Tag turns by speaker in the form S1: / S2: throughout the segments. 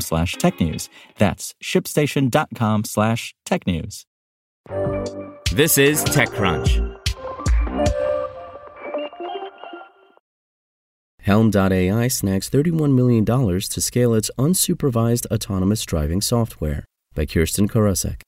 S1: slash technews. That's shipstation.com slash technews.
S2: This is TechCrunch.
S3: Helm.ai snags $31 million to scale its unsupervised autonomous driving software by Kirsten Korosek.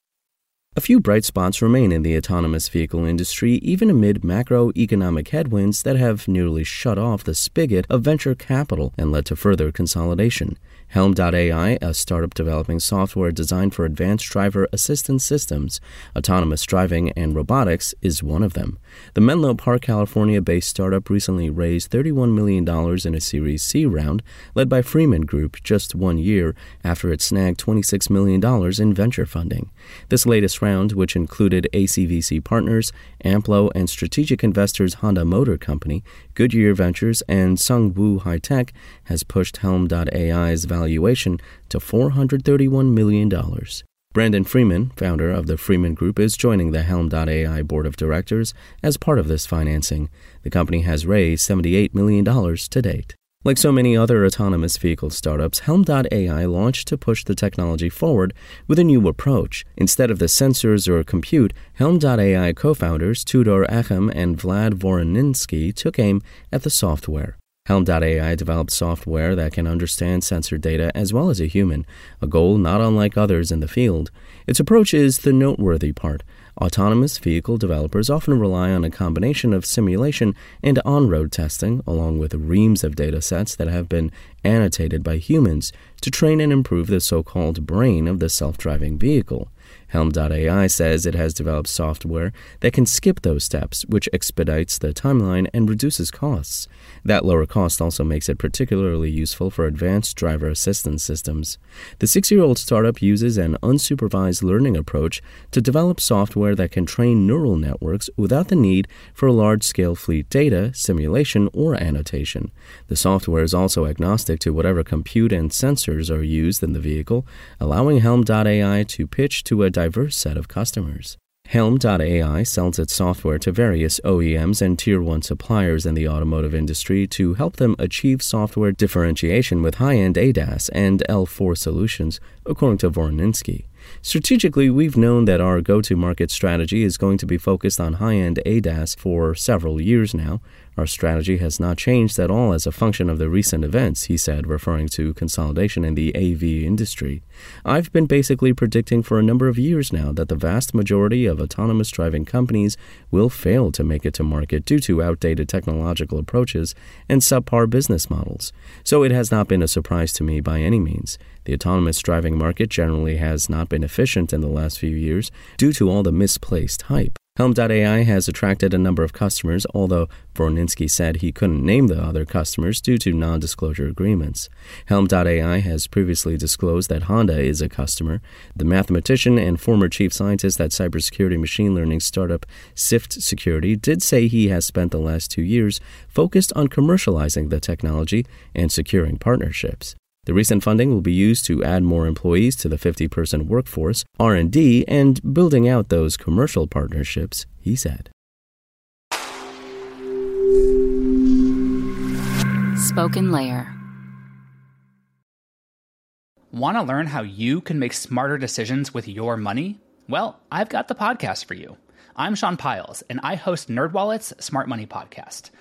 S3: A few bright spots remain in the autonomous vehicle industry, even amid macroeconomic headwinds that have nearly shut off the spigot of venture capital and led to further consolidation. Helm.ai, a startup developing software designed for advanced driver assistance systems, autonomous driving, and robotics, is one of them. The Menlo Park, California based startup recently raised $31 million in a Series C round, led by Freeman Group, just one year after it snagged $26 million in venture funding. This latest round, which included ACVC partners, Amplo, and strategic investors Honda Motor Company, Goodyear Ventures, and Sungwoo High Tech, has pushed Helm.ai's valuation to $431 million. Brandon Freeman, founder of the Freeman Group, is joining the Helm.ai board of directors as part of this financing. The company has raised $78 million to date. Like so many other autonomous vehicle startups, Helm.ai launched to push the technology forward with a new approach. Instead of the sensors or compute, Helm.ai co founders Tudor Achim and Vlad Voroninski took aim at the software. Helm.ai developed software that can understand sensor data as well as a human, a goal not unlike others in the field. Its approach is the noteworthy part. Autonomous vehicle developers often rely on a combination of simulation and on road testing, along with reams of data sets that have been annotated by humans, to train and improve the so called brain of the self driving vehicle. Helm.ai says it has developed software that can skip those steps, which expedites the timeline and reduces costs. That lower cost also makes it particularly useful for advanced driver assistance systems. The six year old startup uses an unsupervised learning approach to develop software that can train neural networks without the need for large scale fleet data, simulation, or annotation. The software is also agnostic to whatever compute and sensors are used in the vehicle, allowing Helm.ai to pitch to a diverse set of customers. Helm.ai sells its software to various OEMs and Tier 1 suppliers in the automotive industry to help them achieve software differentiation with high end ADAS and L4 solutions, according to Voroninski. Strategically, we've known that our go to market strategy is going to be focused on high end ADAS for several years now. Our strategy has not changed at all as a function of the recent events, he said, referring to consolidation in the AV industry. I've been basically predicting for a number of years now that the vast majority of autonomous driving companies will fail to make it to market due to outdated technological approaches and subpar business models. So it has not been a surprise to me by any means. The autonomous driving market generally has not been efficient in the last few years due to all the misplaced hype. Helm.ai has attracted a number of customers, although Voroninski said he couldn't name the other customers due to non disclosure agreements. Helm.ai has previously disclosed that Honda is a customer. The mathematician and former chief scientist at cybersecurity machine learning startup Sift Security did say he has spent the last two years focused on commercializing the technology and securing partnerships. The recent funding will be used to add more employees to the 50-person workforce, R&D, and building out those commercial partnerships, he said.
S4: Spoken Layer.
S5: Want to learn how you can make smarter decisions with your money? Well, I've got the podcast for you. I'm Sean Pyles, and I host NerdWallet's Smart Money Podcast –